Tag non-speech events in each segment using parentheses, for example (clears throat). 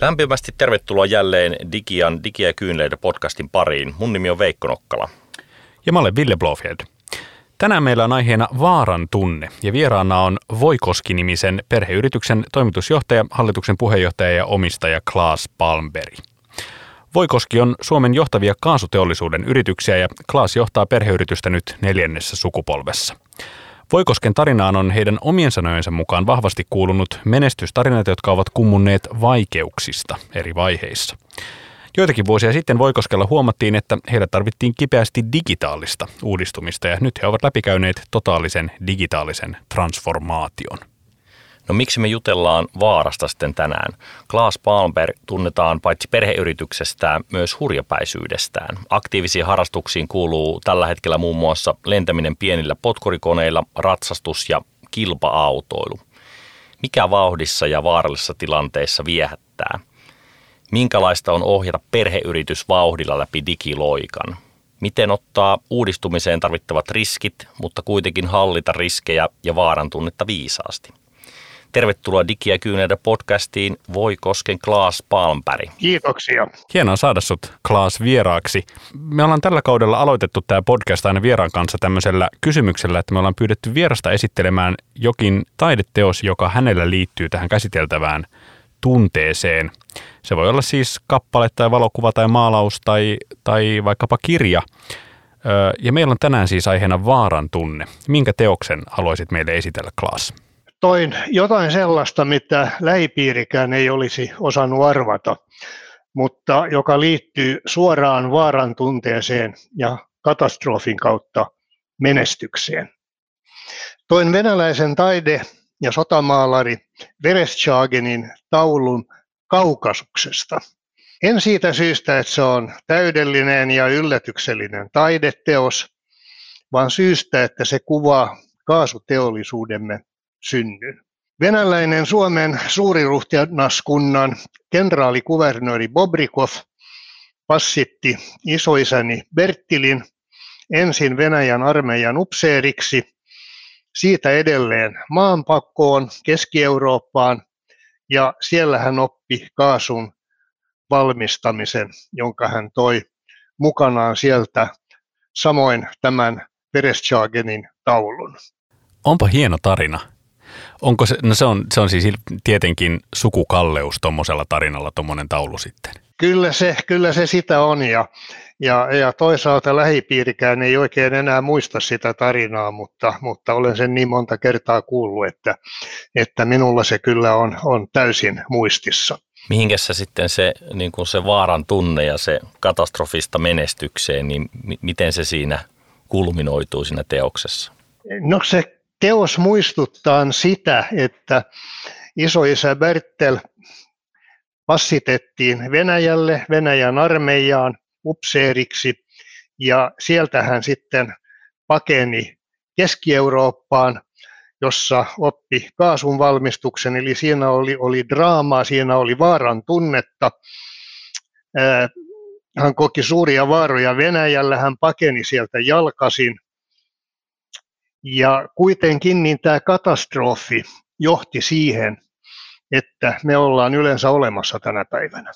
Lämpimästi tervetuloa jälleen Digian Digi- ja Kyynleitä podcastin pariin. Mun nimi on Veikko Nokkala. Ja mä olen Ville Blofeld. Tänään meillä on aiheena vaaran tunne ja vieraana on Voikoski-nimisen perheyrityksen toimitusjohtaja, hallituksen puheenjohtaja ja omistaja Klaas Palmberg. Voikoski on Suomen johtavia kaasuteollisuuden yrityksiä ja Klaas johtaa perheyritystä nyt neljännessä sukupolvessa. Voikosken tarinaan on heidän omien sanojensa mukaan vahvasti kuulunut menestystarinat, jotka ovat kummunneet vaikeuksista eri vaiheissa. Joitakin vuosia sitten Voikoskella huomattiin, että heillä tarvittiin kipeästi digitaalista uudistumista ja nyt he ovat läpikäyneet totaalisen digitaalisen transformaation. No miksi me jutellaan vaarasta sitten tänään? Klaas Palmberg tunnetaan paitsi perheyrityksestään myös hurjapäisyydestään. Aktiivisiin harrastuksiin kuuluu tällä hetkellä muun muassa lentäminen pienillä potkurikoneilla, ratsastus ja kilpa-autoilu. Mikä vauhdissa ja vaarallisissa tilanteissa viehättää? Minkälaista on ohjata perheyritys vauhdilla läpi digiloikan? Miten ottaa uudistumiseen tarvittavat riskit, mutta kuitenkin hallita riskejä ja vaaran tunnetta viisaasti? Tervetuloa Digi- ja Kyyneltä podcastiin Voi Kosken Klaas Palmpäri. Kiitoksia. Hienoa saada sut Klaas vieraaksi. Me ollaan tällä kaudella aloitettu tämä podcast aina vieraan kanssa tämmöisellä kysymyksellä, että me ollaan pyydetty vierasta esittelemään jokin taideteos, joka hänellä liittyy tähän käsiteltävään tunteeseen. Se voi olla siis kappale tai valokuva tai maalaus tai, tai vaikkapa kirja. Ja meillä on tänään siis aiheena vaaran tunne. Minkä teoksen haluaisit meille esitellä, Klaas? Toin jotain sellaista, mitä lähipiirikään ei olisi osannut arvata, mutta joka liittyy suoraan vaaran tunteeseen ja katastrofin kautta menestykseen. Toin venäläisen taide- ja sotamaalari Verestchagenin taulun kaukasuksesta. En siitä syystä, että se on täydellinen ja yllätyksellinen taideteos, vaan syystä, että se kuvaa kaasuteollisuudemme synnyn. Venäläinen Suomen suuriruhtinaskunnan kenraalikuvernööri Bobrikov passitti isoisäni Bertilin ensin Venäjän armeijan upseeriksi, siitä edelleen maanpakkoon Keski-Eurooppaan ja siellä hän oppi kaasun valmistamisen, jonka hän toi mukanaan sieltä, samoin tämän Pereschagenin taulun. Onpa hieno tarina. Onko se, no se on, se on siis tietenkin sukukalleus tuommoisella tarinalla tuommoinen taulu sitten. Kyllä se, kyllä se sitä on ja, ja, ja toisaalta lähipiirikään ei oikein enää muista sitä tarinaa, mutta, mutta olen sen niin monta kertaa kuullut, että, että minulla se kyllä on, on täysin muistissa. Mihinkä se sitten se, niin kuin se vaaran tunne ja se katastrofista menestykseen, niin m- miten se siinä kulminoituu siinä teoksessa? No se teos muistuttaa sitä, että isoisä Bertel passitettiin Venäjälle, Venäjän armeijaan upseeriksi ja sieltä hän sitten pakeni Keski-Eurooppaan, jossa oppi kaasun valmistuksen, eli siinä oli, oli draamaa, siinä oli vaaran tunnetta. Hän koki suuria vaaroja Venäjällä, hän pakeni sieltä jalkasin – ja kuitenkin niin tämä katastrofi johti siihen, että me ollaan yleensä olemassa tänä päivänä.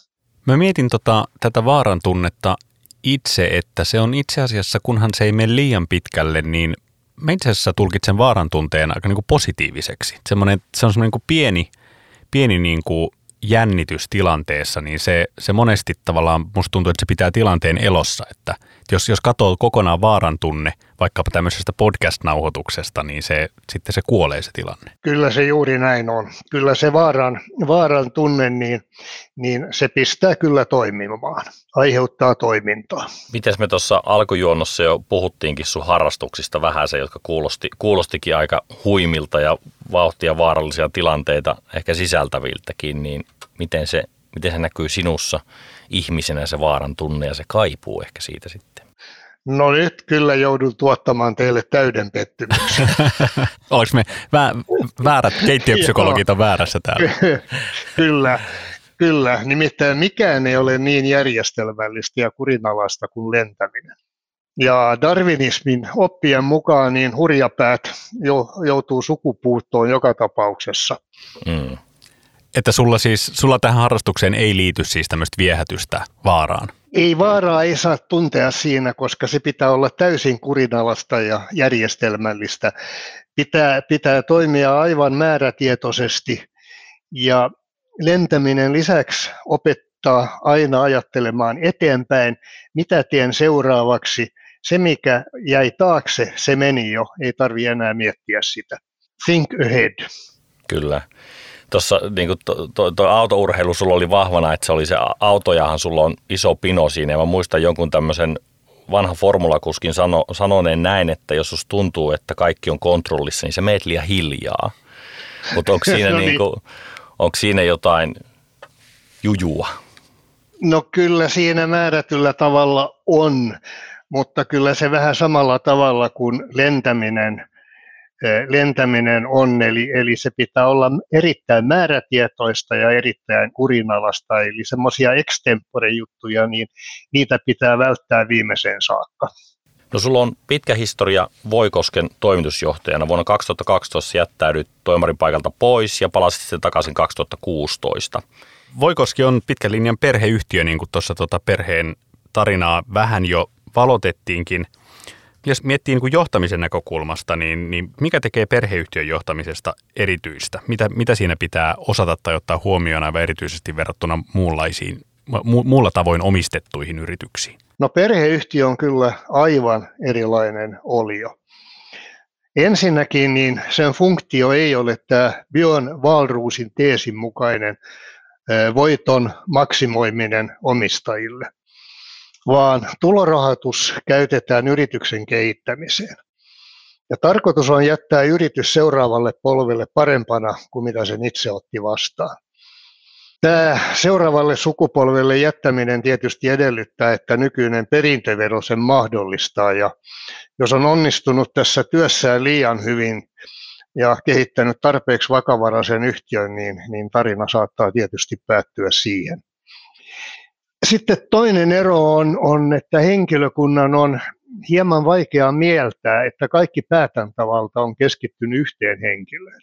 Mä mietin tota, tätä vaaran tunnetta itse, että se on itse asiassa, kunhan se ei mene liian pitkälle, niin mä itse asiassa tulkitsen vaaran tunteen aika niin kuin positiiviseksi. Semmoinen, se on semmoinen niin kuin pieni, pieni niin kuin jännitys tilanteessa, niin se, se monesti tavallaan musta tuntuu, että se pitää tilanteen elossa, että jos, jos katsoo kokonaan vaaran tunne vaikkapa tämmöisestä podcast-nauhoituksesta, niin se, sitten se kuolee se tilanne. Kyllä se juuri näin on. Kyllä se vaaran, vaaran tunne, niin, niin se pistää kyllä toimimaan, aiheuttaa toimintaa. Miten me tuossa alkujuonnossa jo puhuttiinkin sun harrastuksista vähän se, jotka kuulosti, kuulostikin aika huimilta ja vauhtia vaarallisia tilanteita, ehkä sisältäviltäkin, niin miten se, miten se näkyy sinussa ihmisenä se vaaran tunne ja se kaipuu ehkä siitä sitten? No nyt kyllä joudun tuottamaan teille täyden pettymyksen. (laughs) Oliko me vä- väärät keittiöpsykologit on väärässä täällä? (laughs) kyllä, kyllä. Nimittäin mikään ei ole niin järjestelmällistä ja kurinalaista kuin lentäminen. Ja darwinismin oppien mukaan niin hurjapäät joutuu sukupuuttoon joka tapauksessa. Mm. Että sulla siis, sulla tähän harrastukseen ei liity siis tämmöistä viehätystä vaaraan? Ei vaaraa ei saa tuntea siinä, koska se pitää olla täysin kurinalasta ja järjestelmällistä. Pitää, pitää toimia aivan määrätietoisesti ja lentäminen lisäksi opettaa aina ajattelemaan eteenpäin, mitä teen seuraavaksi. Se, mikä jäi taakse, se meni jo, ei tarvi enää miettiä sitä. Think ahead. Kyllä tuossa niin tuo to, to autourheilu sulla oli vahvana, että se oli se autojahan sulla on iso pino siinä. Ja mä muistan jonkun tämmöisen vanha formulakuskin sano, sanoneen näin, että jos sus tuntuu, että kaikki on kontrollissa, niin se meet liian hiljaa. Mutta onko siinä, (laughs) no niin. niin kuin, onko siinä jotain jujua? No kyllä siinä määrätyllä tavalla on, mutta kyllä se vähän samalla tavalla kuin lentäminen – lentäminen on, eli, eli se pitää olla erittäin määrätietoista ja erittäin kurinalasta, eli semmoisia extempore-juttuja, niin niitä pitää välttää viimeiseen saakka. No sulla on pitkä historia Voikosken toimitusjohtajana. Vuonna 2012 jättäydyt toimarin paikalta pois ja palasit sitten takaisin 2016. Voikoski on pitkän linjan perheyhtiö, niin kuin tuossa tuota perheen tarinaa vähän jo valotettiinkin – jos miettii niin johtamisen näkökulmasta, niin, niin mikä tekee perheyhtiön johtamisesta erityistä? Mitä, mitä siinä pitää osata tai ottaa huomioon aivan erityisesti verrattuna muunlaisiin, mu, muulla tavoin omistettuihin yrityksiin? No perheyhtiö on kyllä aivan erilainen olio. Ensinnäkin niin sen funktio ei ole tämä Björn Wahlroosin teesin mukainen voiton maksimoiminen omistajille – vaan tulorahoitus käytetään yrityksen kehittämiseen. Ja tarkoitus on jättää yritys seuraavalle polvelle parempana kuin mitä sen itse otti vastaan. Tämä seuraavalle sukupolvelle jättäminen tietysti edellyttää, että nykyinen perintövero sen mahdollistaa. Ja jos on onnistunut tässä työssään liian hyvin ja kehittänyt tarpeeksi vakavaraisen yhtiön, niin, niin tarina saattaa tietysti päättyä siihen. Sitten toinen ero on, on, että henkilökunnan on hieman vaikea mieltää, että kaikki päätäntävalta on keskittynyt yhteen henkilöön.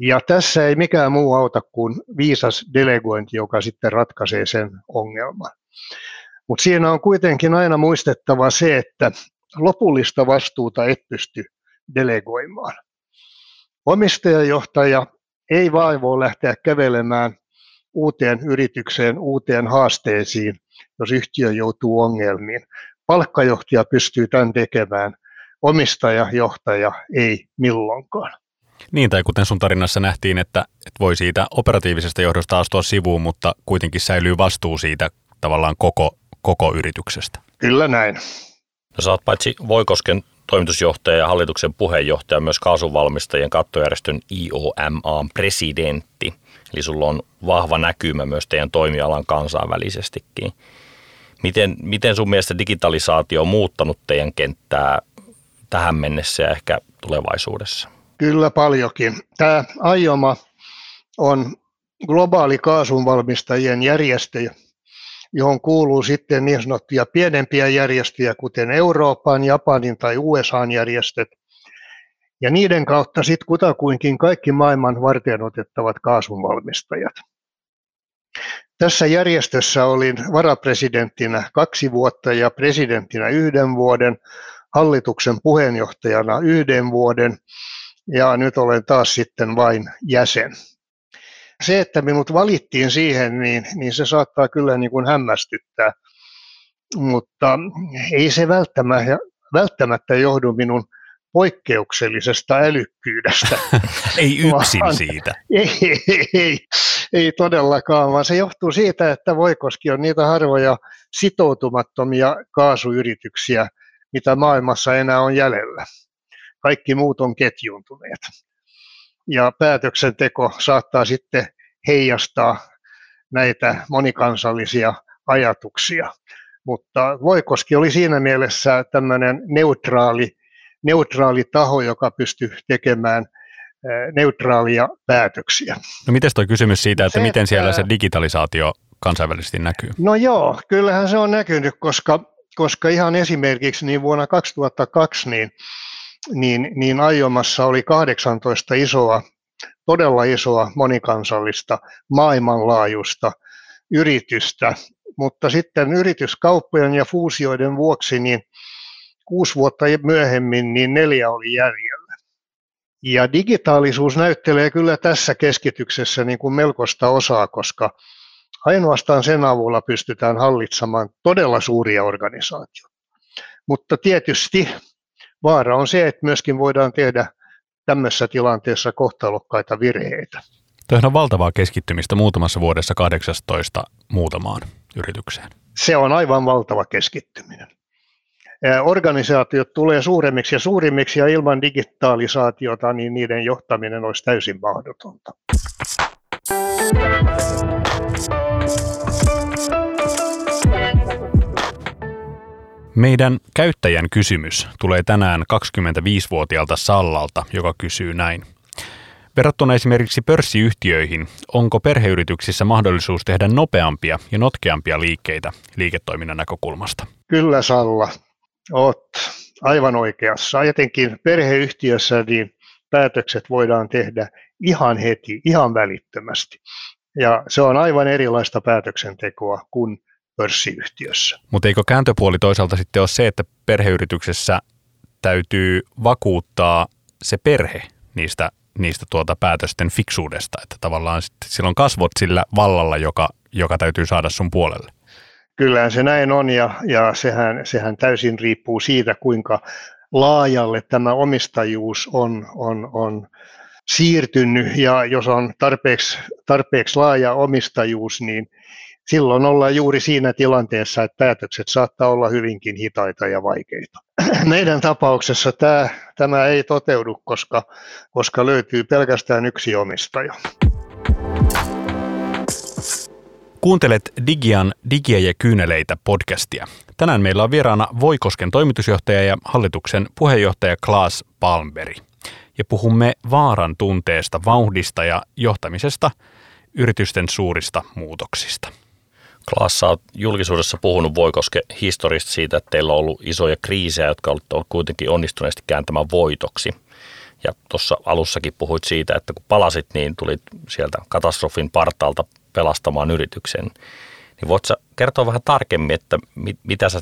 Ja tässä ei mikään muu auta kuin viisas delegointi, joka sitten ratkaisee sen ongelman. Mutta siinä on kuitenkin aina muistettava se, että lopullista vastuuta et pysty delegoimaan. Omistajajohtaja ei vaan voi lähteä kävelemään uuteen yritykseen, uuteen haasteisiin, jos yhtiö joutuu ongelmiin. Palkkajohtaja pystyy tämän tekemään, omistaja, johtaja ei milloinkaan. Niin, tai kuten sun tarinassa nähtiin, että, että voi siitä operatiivisesta johdosta astua sivuun, mutta kuitenkin säilyy vastuu siitä tavallaan koko, koko yrityksestä. Kyllä näin. No sä oot paitsi Voikosken toimitusjohtaja ja hallituksen puheenjohtaja, myös kaasuvalmistajien kattojärjestön IOMA presidentti. Eli sulla on vahva näkymä myös teidän toimialan kansainvälisestikin. Miten, miten sun mielestä digitalisaatio on muuttanut teidän kenttää tähän mennessä ja ehkä tulevaisuudessa? Kyllä paljonkin. Tämä Aioma on globaali kaasunvalmistajien järjestö, johon kuuluu sitten niin sanottuja pienempiä järjestöjä, kuten Euroopan, Japanin tai USAn järjestöt – ja niiden kautta sitten kutakuinkin kaikki maailman varten otettavat kaasunvalmistajat. Tässä järjestössä olin varapresidenttinä kaksi vuotta ja presidenttinä yhden vuoden, hallituksen puheenjohtajana yhden vuoden ja nyt olen taas sitten vain jäsen. Se, että minut valittiin siihen, niin, niin se saattaa kyllä niin kuin hämmästyttää, mutta ei se välttämättä, välttämättä johdu minun poikkeuksellisesta älykkyydestä. (laughs) ei yksin vaan, siitä. Ei, ei, ei, ei todellakaan, vaan se johtuu siitä, että Voikoski on niitä harvoja sitoutumattomia kaasuyrityksiä, mitä maailmassa enää on jäljellä. Kaikki muut on ketjuntuneet. Ja päätöksenteko saattaa sitten heijastaa näitä monikansallisia ajatuksia. Mutta Voikoski oli siinä mielessä tämmöinen neutraali neutraali taho, joka pystyy tekemään neutraalia päätöksiä. No miten tuo kysymys siitä, että se, miten siellä se digitalisaatio kansainvälisesti näkyy? No joo, kyllähän se on näkynyt, koska, koska ihan esimerkiksi niin vuonna 2002 niin, niin, niin Aiomassa oli 18 isoa todella isoa monikansallista maailmanlaajuista yritystä, mutta sitten yrityskauppojen ja fuusioiden vuoksi niin kuusi vuotta myöhemmin niin neljä oli jäljellä. Ja digitaalisuus näyttelee kyllä tässä keskityksessä niin kuin melkoista osaa, koska ainoastaan sen avulla pystytään hallitsemaan todella suuria organisaatioita. Mutta tietysti vaara on se, että myöskin voidaan tehdä tämmöisessä tilanteessa kohtalokkaita virheitä. Tuohan on valtavaa keskittymistä muutamassa vuodessa 18 muutamaan yritykseen. Se on aivan valtava keskittyminen. Organisaatiot tulee suuremmiksi ja suurimmiksi ja ilman digitalisaatiota niin niiden johtaminen olisi täysin mahdotonta. Meidän käyttäjän kysymys tulee tänään 25-vuotiaalta Sallalta, joka kysyy näin. Verrattuna esimerkiksi pörssiyhtiöihin, onko perheyrityksissä mahdollisuus tehdä nopeampia ja notkeampia liikkeitä liiketoiminnan näkökulmasta? Kyllä Salla, oot aivan oikeassa. Etenkin perheyhtiössä niin päätökset voidaan tehdä ihan heti, ihan välittömästi. Ja se on aivan erilaista päätöksentekoa kuin pörssiyhtiössä. Mutta eikö kääntöpuoli toisaalta sitten ole se, että perheyrityksessä täytyy vakuuttaa se perhe niistä, niistä tuota päätösten fiksuudesta, että tavallaan sitten silloin kasvot sillä vallalla, joka, joka täytyy saada sun puolelle. Kyllähän se näin on ja, ja sehän, sehän täysin riippuu siitä, kuinka laajalle tämä omistajuus on, on, on siirtynyt ja jos on tarpeeksi, tarpeeksi laaja omistajuus, niin silloin ollaan juuri siinä tilanteessa, että päätökset saattaa olla hyvinkin hitaita ja vaikeita. (clears throat) Meidän tapauksessa tämä, tämä ei toteudu, koska, koska löytyy pelkästään yksi omistaja. Kuuntelet Digian Digiä ja kyyneleitä podcastia. Tänään meillä on vieraana Voikosken toimitusjohtaja ja hallituksen puheenjohtaja Klaas Palmberg. Ja puhumme vaaran tunteesta, vauhdista ja johtamisesta yritysten suurista muutoksista. Klaassa on julkisuudessa puhunut Voikoske historiasta siitä, että teillä on ollut isoja kriisejä, jotka ovat kuitenkin onnistuneesti kääntämään voitoksi. Ja tuossa alussakin puhuit siitä, että kun palasit, niin tulit sieltä katastrofin partaalta pelastamaan yrityksen. Niin voitko kertoa vähän tarkemmin, että mitä sä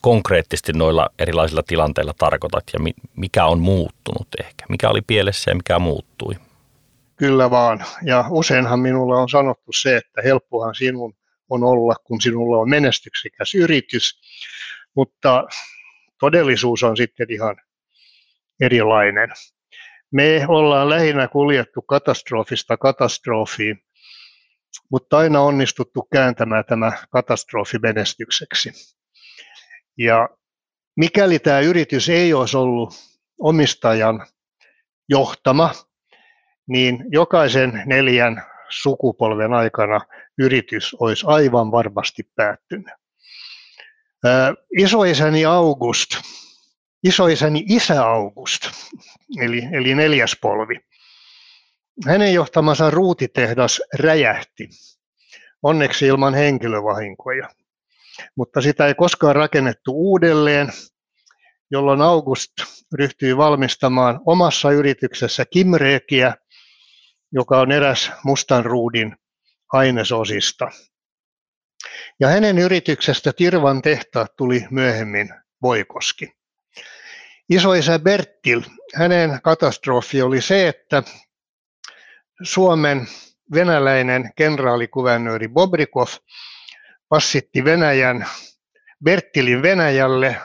konkreettisesti noilla erilaisilla tilanteilla tarkoitat ja mikä on muuttunut ehkä? Mikä oli pielessä ja mikä muuttui? Kyllä vaan. Ja useinhan minulla on sanottu se, että helppohan sinun on olla, kun sinulla on menestyksekäs yritys, mutta todellisuus on sitten ihan erilainen. Me ollaan lähinnä kuljettu katastrofista katastrofiin, mutta aina onnistuttu kääntämään tämä katastrofi menestykseksi. Ja mikäli tämä yritys ei olisi ollut omistajan johtama, niin jokaisen neljän sukupolven aikana yritys olisi aivan varmasti päättynyt. Isoisäni August, isoisäni isä August, eli, eli neljäs polvi, hänen johtamansa ruutitehdas räjähti, onneksi ilman henkilövahinkoja. Mutta sitä ei koskaan rakennettu uudelleen, jolloin August ryhtyi valmistamaan omassa yrityksessä Kimreekiä, joka on eräs mustan ruudin ainesosista. Ja hänen yrityksestä Tirvan tehtaat tuli myöhemmin Voikoski. Isoisä Bertil, hänen katastrofi oli se, että Suomen venäläinen kenraalikuvernööri Bobrikov passitti Venäjän, Bertilin Venäjälle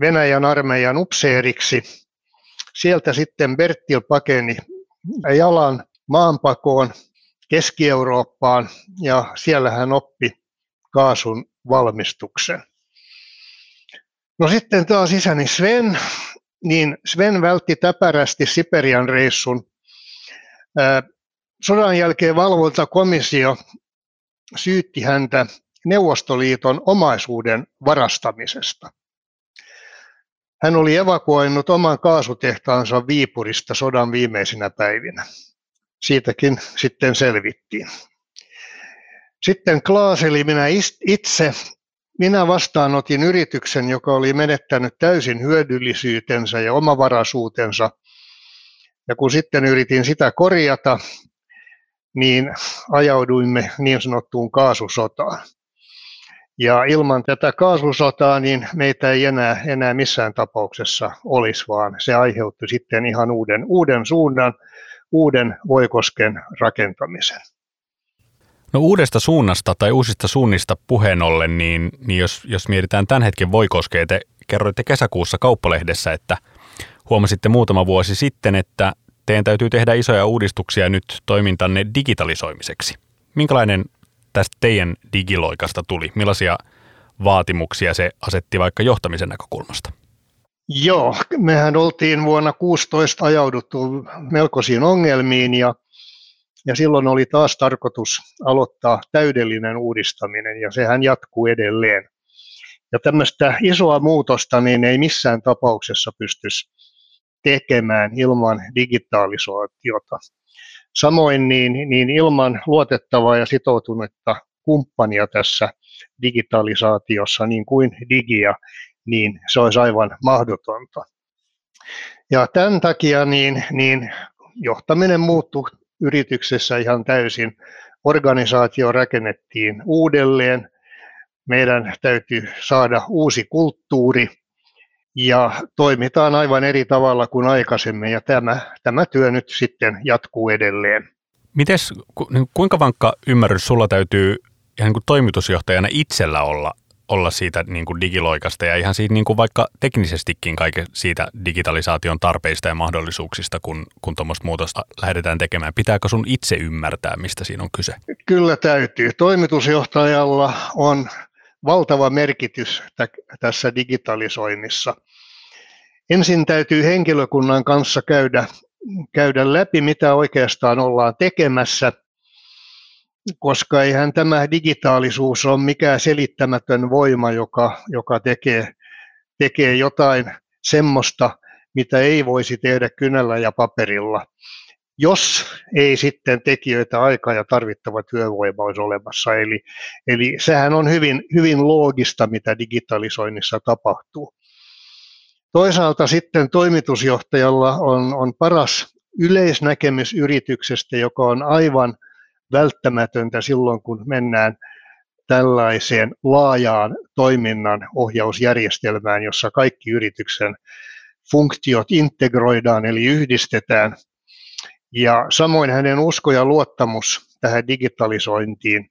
Venäjän armeijan upseeriksi. Sieltä sitten Bertil pakeni jalan maanpakoon Keski-Eurooppaan ja siellä hän oppi kaasun valmistuksen. No sitten taas isäni Sven, niin Sven vältti täpärästi Siperian reissun. Sodan jälkeen valvontakomissio syytti häntä Neuvostoliiton omaisuuden varastamisesta. Hän oli evakuoinut oman kaasutehtaansa Viipurista sodan viimeisinä päivinä siitäkin sitten selvittiin. Sitten Klaas, eli minä itse, minä vastaanotin yrityksen, joka oli menettänyt täysin hyödyllisyytensä ja omavaraisuutensa. Ja kun sitten yritin sitä korjata, niin ajauduimme niin sanottuun kaasusotaan. Ja ilman tätä kaasusotaa niin meitä ei enää, enää missään tapauksessa olisi, vaan se aiheutti sitten ihan uuden, uuden suunnan, uuden Voikosken rakentamisen. No uudesta suunnasta tai uusista suunnista puheen ollen, niin, niin jos, jos mietitään tämän hetken Voikoskea, te kerroitte kesäkuussa kauppalehdessä, että huomasitte muutama vuosi sitten, että teidän täytyy tehdä isoja uudistuksia nyt toimintanne digitalisoimiseksi. Minkälainen tästä teidän digiloikasta tuli? Millaisia vaatimuksia se asetti vaikka johtamisen näkökulmasta? Joo, mehän oltiin vuonna 16 ajauduttu melkoisiin ongelmiin ja, ja silloin oli taas tarkoitus aloittaa täydellinen uudistaminen ja sehän jatkuu edelleen. Ja tämmöistä isoa muutosta niin ei missään tapauksessa pystyisi tekemään ilman digitalisaatiota. Samoin niin, niin ilman luotettavaa ja sitoutunutta kumppania tässä digitalisaatiossa, niin kuin digia, niin se olisi aivan mahdotonta. Ja tämän takia niin, niin johtaminen muuttui yrityksessä ihan täysin. Organisaatio rakennettiin uudelleen. Meidän täytyy saada uusi kulttuuri ja toimitaan aivan eri tavalla kuin aikaisemmin ja tämä, tämä työ nyt sitten jatkuu edelleen. Mites, niin kuinka vankka ymmärrys sulla täytyy ihan niin kuin toimitusjohtajana itsellä olla, olla siitä niin kuin digiloikasta ja ihan siitä niin kuin vaikka teknisestikin kaiken siitä digitalisaation tarpeista ja mahdollisuuksista, kun, kun tuommoista muutosta lähdetään tekemään. Pitääkö sun itse ymmärtää, mistä siinä on kyse? Kyllä täytyy. Toimitusjohtajalla on valtava merkitys tässä digitalisoinnissa. Ensin täytyy henkilökunnan kanssa käydä, käydä läpi, mitä oikeastaan ollaan tekemässä, koska eihän tämä digitaalisuus ole mikään selittämätön voima, joka, joka tekee, tekee jotain semmoista, mitä ei voisi tehdä kynällä ja paperilla, jos ei sitten tekijöitä, aikaa ja tarvittava työvoima olisi olemassa. Eli, eli sehän on hyvin, hyvin loogista, mitä digitalisoinnissa tapahtuu. Toisaalta sitten toimitusjohtajalla on, on paras yleisnäkemys yrityksestä, joka on aivan välttämätöntä silloin, kun mennään tällaiseen laajaan toiminnan ohjausjärjestelmään, jossa kaikki yrityksen funktiot integroidaan eli yhdistetään. Ja samoin hänen usko ja luottamus tähän digitalisointiin,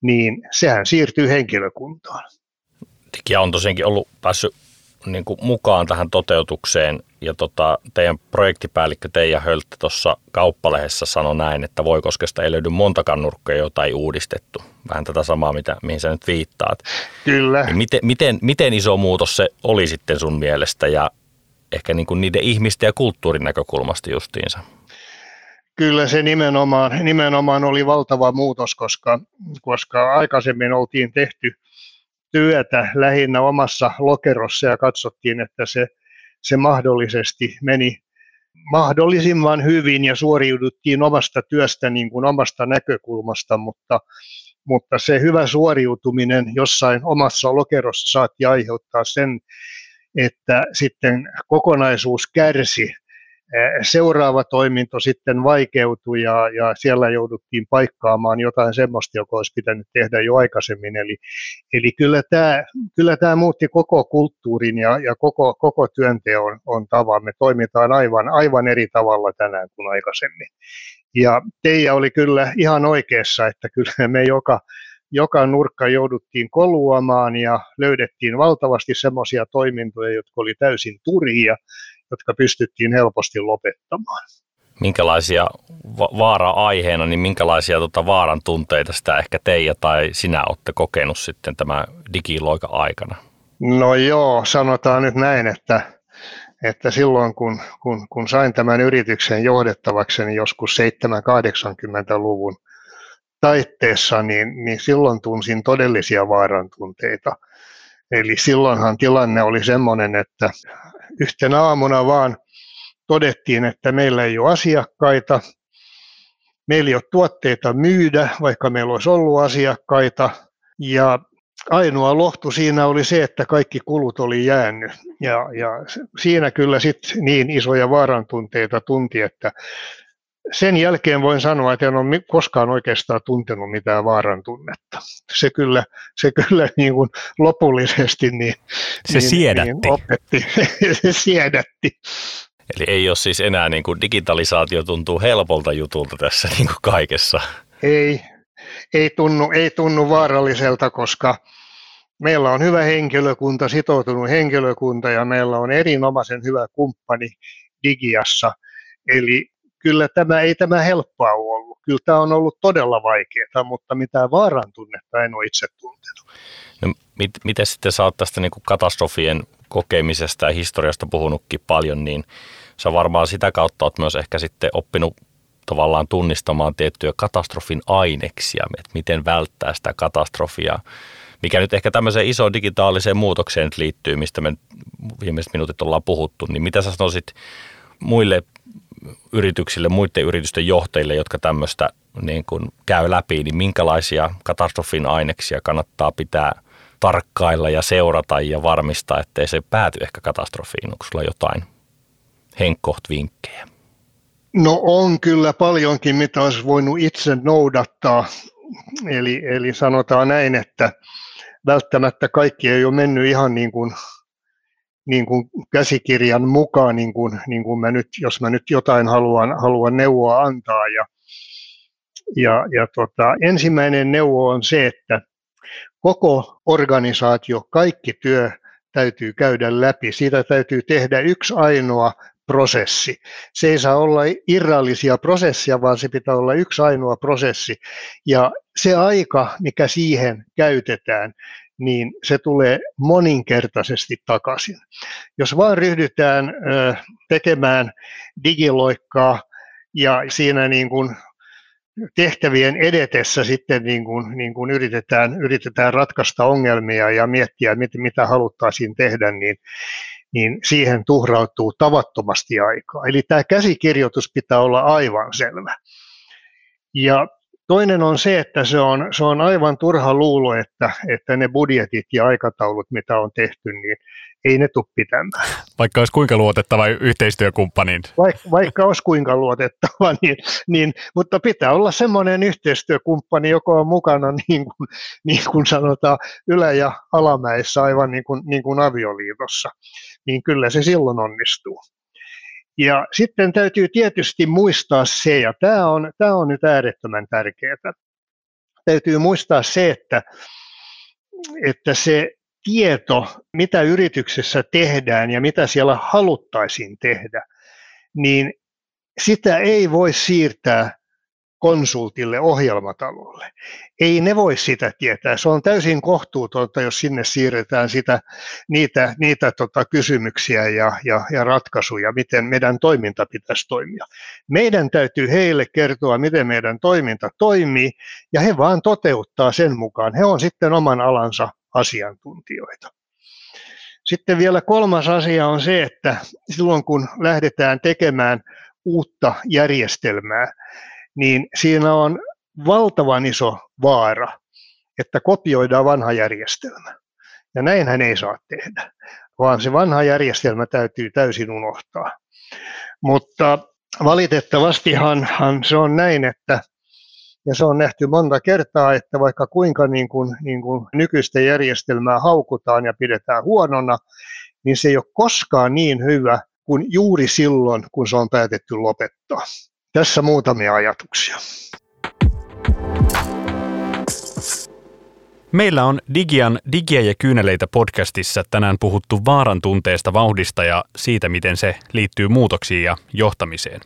niin sehän siirtyy henkilökuntaan. Digia on tosiaankin ollut päässyt niin kuin mukaan tähän toteutukseen. Ja tota, teidän projektipäällikkö Teija Höltte tuossa kauppalehdessä sanoi näin, että Voikoskesta ei löydy montakaan nurkkaa, jota ei uudistettu. Vähän tätä samaa, mitä, mihin sä nyt viittaat. Kyllä. Niin miten, miten, miten iso muutos se oli sitten sun mielestä ja ehkä niin kuin niiden ihmisten ja kulttuurin näkökulmasta justiinsa? Kyllä se nimenomaan, nimenomaan oli valtava muutos, koska, koska aikaisemmin oltiin tehty – työtä lähinnä omassa lokerossa ja katsottiin, että se, se mahdollisesti meni mahdollisimman hyvin ja suoriuduttiin omasta työstä niin kuin omasta näkökulmasta, mutta, mutta se hyvä suoriutuminen jossain omassa lokerossa saatti aiheuttaa sen, että sitten kokonaisuus kärsi seuraava toiminto sitten vaikeutui ja, ja siellä jouduttiin paikkaamaan jotain semmoista, joka olisi pitänyt tehdä jo aikaisemmin. Eli, eli kyllä, tämä, kyllä tämä muutti koko kulttuurin ja, ja koko, koko työnteon on tavan. Me toimitaan aivan, aivan eri tavalla tänään kuin aikaisemmin. Ja Teija oli kyllä ihan oikeassa, että kyllä me joka, joka nurkka jouduttiin koluamaan ja löydettiin valtavasti semmoisia toimintoja, jotka oli täysin turhia jotka pystyttiin helposti lopettamaan. Minkälaisia va- vaara-aiheena, niin minkälaisia tota vaaran tunteita sitä ehkä Teija tai sinä olette kokenut sitten tämä digiloika aikana? No joo, sanotaan nyt näin, että, että silloin kun, kun, kun sain tämän yrityksen johdettavakseni joskus 7-80-luvun taitteessa, niin, niin silloin tunsin todellisia vaaran tunteita. Eli silloinhan tilanne oli sellainen, että yhtenä aamuna vaan todettiin, että meillä ei ole asiakkaita, meillä ei ole tuotteita myydä, vaikka meillä olisi ollut asiakkaita, ja ainoa lohtu siinä oli se, että kaikki kulut oli jäänyt. Ja, ja siinä kyllä sitten niin isoja vaarantunteita tunti, että sen jälkeen voin sanoa, että en ole koskaan oikeastaan tuntenut mitään vaaran tunnetta. Se kyllä, se kyllä (laughs) niin kuin lopullisesti niin, se niin, siedätti. Niin opetti. (laughs) se siedätti. Eli ei ole siis enää niin kuin digitalisaatio tuntuu helpolta jutulta tässä (laughs) niin kuin kaikessa. Ei, ei tunnu, ei tunnu vaaralliselta, koska meillä on hyvä henkilökunta, sitoutunut henkilökunta ja meillä on erinomaisen hyvä kumppani Digiassa. Eli kyllä tämä ei tämä helppoa ollut. Kyllä tämä on ollut todella vaikeaa, mutta mitään vaaran tunnetta en ole itse tuntenut. No, mit, miten sitten sä oot tästä niin kuin katastrofien kokemisesta ja historiasta puhunutkin paljon, niin sä varmaan sitä kautta oot myös ehkä sitten oppinut tavallaan tunnistamaan tiettyjä katastrofin aineksia, että miten välttää sitä katastrofia, mikä nyt ehkä tämmöiseen isoon digitaaliseen muutokseen liittyy, mistä me viimeiset minuutit ollaan puhuttu, niin mitä sä sanoisit muille yrityksille, muiden yritysten johtajille, jotka tämmöistä niin kuin käy läpi, niin minkälaisia katastrofin aineksia kannattaa pitää tarkkailla ja seurata ja varmistaa, ettei se pääty ehkä katastrofiin. Onko sulla jotain henkkoht-vinkkejä? No on kyllä paljonkin, mitä olisi voinut itse noudattaa. Eli, eli sanotaan näin, että välttämättä kaikki ei ole mennyt ihan niin kuin niin kuin käsikirjan mukaan, niin kuin, niin kuin mä nyt, jos mä nyt jotain haluan, haluan neuvoa antaa. Ja, ja, ja tota, ensimmäinen neuvo on se, että koko organisaatio, kaikki työ täytyy käydä läpi. Siitä täytyy tehdä yksi ainoa prosessi. Se ei saa olla irrallisia prosessia, vaan se pitää olla yksi ainoa prosessi. Ja se aika, mikä siihen käytetään, niin se tulee moninkertaisesti takaisin. Jos vaan ryhdytään tekemään digiloikkaa ja siinä niin kuin tehtävien edetessä sitten niin kuin, niin kuin yritetään, yritetään ratkaista ongelmia ja miettiä, mitä, mitä haluttaisiin tehdä, niin, niin siihen tuhrautuu tavattomasti aikaa. Eli tämä käsikirjoitus pitää olla aivan selvä. Ja Toinen on se, että se on, se on aivan turha luulo, että, että ne budjetit ja aikataulut, mitä on tehty, niin ei ne tule pitämään. Vaikka olisi kuinka luotettava yhteistyökumppani. Vaikka, vaikka olisi kuinka luotettava, niin, niin, mutta pitää olla semmoinen yhteistyökumppani, joka on mukana niin kuin, niin kuin sanotaan ylä- ja alamäessä aivan niin kuin, niin kuin avioliitossa. Niin kyllä se silloin onnistuu. Ja sitten täytyy tietysti muistaa se, ja tämä on, tämä on nyt äärettömän tärkeää, täytyy muistaa se, että, että se tieto, mitä yrityksessä tehdään ja mitä siellä haluttaisiin tehdä, niin sitä ei voi siirtää konsultille, ohjelmatalolle. Ei ne voi sitä tietää. Se on täysin kohtuutonta, jos sinne siirretään sitä, niitä, niitä tota, kysymyksiä ja, ja, ja ratkaisuja, miten meidän toiminta pitäisi toimia. Meidän täytyy heille kertoa, miten meidän toiminta toimii, ja he vaan toteuttaa sen mukaan. He on sitten oman alansa asiantuntijoita. Sitten vielä kolmas asia on se, että silloin kun lähdetään tekemään uutta järjestelmää, niin siinä on valtavan iso vaara, että kopioidaan vanha järjestelmä. Ja näinhän ei saa tehdä, vaan se vanha järjestelmä täytyy täysin unohtaa. Mutta valitettavastihan se on näin, että ja se on nähty monta kertaa, että vaikka kuinka niin kuin, niin kuin nykyistä järjestelmää haukutaan ja pidetään huonona, niin se ei ole koskaan niin hyvä kuin juuri silloin, kun se on päätetty lopettaa. Tässä muutamia ajatuksia. Meillä on Digian Digiä ja kyyneleitä podcastissa tänään puhuttu vaaran tunteesta, vauhdista ja siitä, miten se liittyy muutoksiin ja johtamiseen.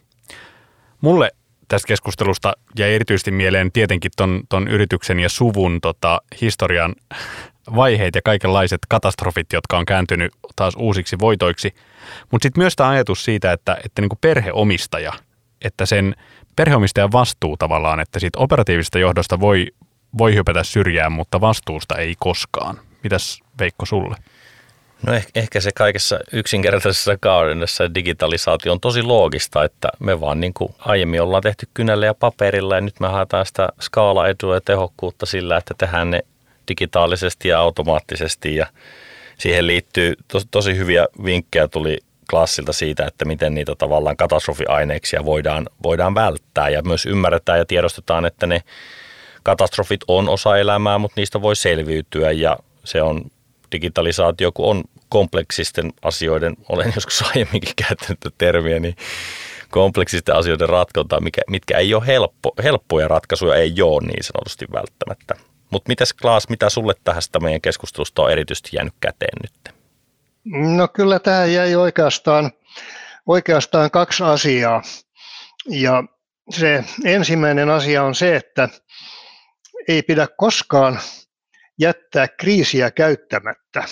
Mulle tästä keskustelusta jäi erityisesti mieleen tietenkin ton, ton yrityksen ja suvun tota, historian vaiheet ja kaikenlaiset katastrofit, jotka on kääntynyt taas uusiksi voitoiksi. Mutta sitten myös tämä ajatus siitä, että, että niinku perheomistaja – että sen perheomistajan vastuu tavallaan, että siitä operatiivisesta johdosta voi, voi hypätä syrjään, mutta vastuusta ei koskaan. Mitäs Veikko sulle? No ehkä, ehkä se kaikessa yksinkertaisessa kaudessa digitalisaatio on tosi loogista, että me vaan niin kuin aiemmin ollaan tehty kynällä ja paperilla ja nyt me haetaan sitä skaalaetua ja tehokkuutta sillä, että tehdään ne digitaalisesti ja automaattisesti ja siihen liittyy tos, tosi hyviä vinkkejä tuli klassilta siitä, että miten niitä tavallaan katastrofiaineiksia voidaan, voidaan välttää ja myös ymmärretään ja tiedostetaan, että ne katastrofit on osa elämää, mutta niistä voi selviytyä ja se on digitalisaatio, kun on kompleksisten asioiden, olen (laughs) joskus aiemminkin käyttänyt termiä, niin kompleksisten asioiden ratkontaa, mikä, mitkä ei ole helppo, helppoja ratkaisuja, ei ole niin sanotusti välttämättä. Mutta mitäs Klaas, mitä sulle tästä meidän keskustelusta on erityisesti jäänyt käteen nyt? No kyllä tämä jäi oikeastaan, oikeastaan kaksi asiaa. Ja se ensimmäinen asia on se, että ei pidä koskaan jättää kriisiä käyttämättä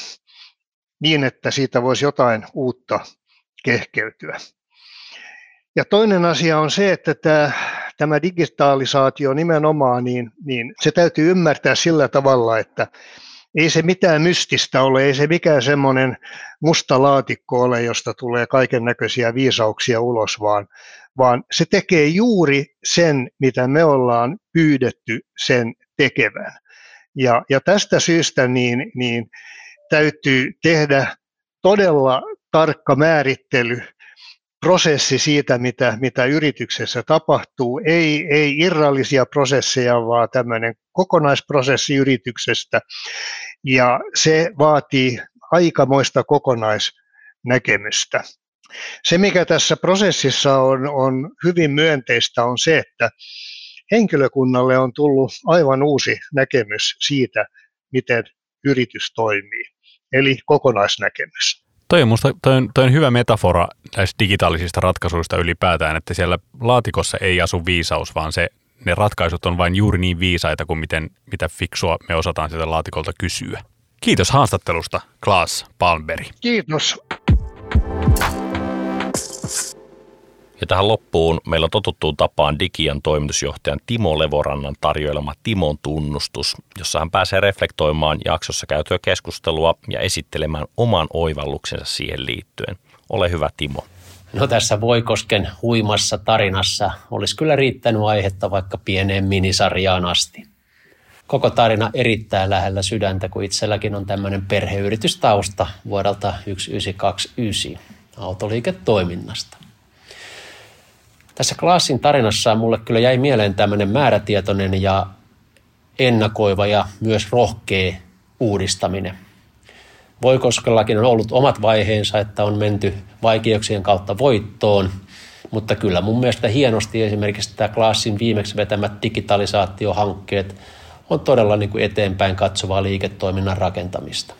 niin, että siitä voisi jotain uutta kehkeytyä. Ja toinen asia on se, että tämä, tämä digitalisaatio nimenomaan, niin, niin se täytyy ymmärtää sillä tavalla, että ei se mitään mystistä ole, ei se mikään semmoinen musta laatikko ole, josta tulee kaiken näköisiä viisauksia ulos, vaan, vaan se tekee juuri sen, mitä me ollaan pyydetty sen tekevän. Ja, ja tästä syystä niin, niin täytyy tehdä todella tarkka määrittely prosessi siitä, mitä, mitä yrityksessä tapahtuu. Ei, ei irrallisia prosesseja, vaan tämmöinen kokonaisprosessi yrityksestä. Ja se vaatii aikamoista kokonaisnäkemystä. Se, mikä tässä prosessissa on, on hyvin myönteistä, on se, että henkilökunnalle on tullut aivan uusi näkemys siitä, miten yritys toimii, eli kokonaisnäkemys. Toi on, musta, toi, on, toi on hyvä metafora näistä digitaalisista ratkaisuista ylipäätään, että siellä laatikossa ei asu viisaus, vaan se, ne ratkaisut on vain juuri niin viisaita kuin miten, mitä fiksua me osataan sieltä laatikolta kysyä. Kiitos haastattelusta, Klaas Palmberg. Kiitos. Ja tähän loppuun meillä on totuttuun tapaan Digian toimitusjohtajan Timo Levorannan tarjoilema Timon tunnustus, jossa hän pääsee reflektoimaan jaksossa käytyä keskustelua ja esittelemään oman oivalluksensa siihen liittyen. Ole hyvä Timo. No tässä Voikosken huimassa tarinassa olisi kyllä riittänyt aihetta vaikka pieneen minisarjaan asti. Koko tarina erittäin lähellä sydäntä, kun itselläkin on tämmöinen perheyritystausta vuodelta 1929 autoliiketoiminnasta. Tässä Klassin tarinassa mulle kyllä jäi mieleen tämmöinen määrätietoinen ja ennakoiva ja myös rohkea uudistaminen. Voikoskellakin on ollut omat vaiheensa, että on menty vaikeuksien kautta voittoon, mutta kyllä mun mielestä hienosti esimerkiksi tämä Klassin viimeksi vetämät digitalisaatiohankkeet on todella niin kuin eteenpäin katsovaa liiketoiminnan rakentamista.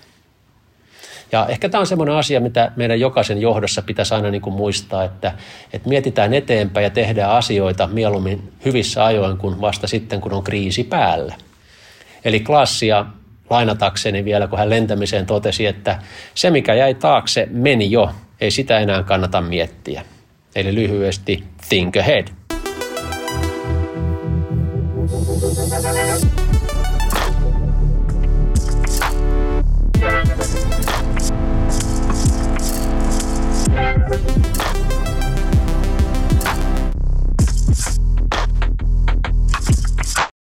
Ja ehkä tämä on semmoinen asia, mitä meidän jokaisen johdossa pitäisi aina niin kuin muistaa, että, että mietitään eteenpäin ja tehdään asioita mieluummin hyvissä ajoin kuin vasta sitten, kun on kriisi päällä. Eli klassia lainatakseni vielä, kun hän lentämiseen totesi, että se mikä jäi taakse meni jo, ei sitä enää kannata miettiä. Eli lyhyesti think ahead.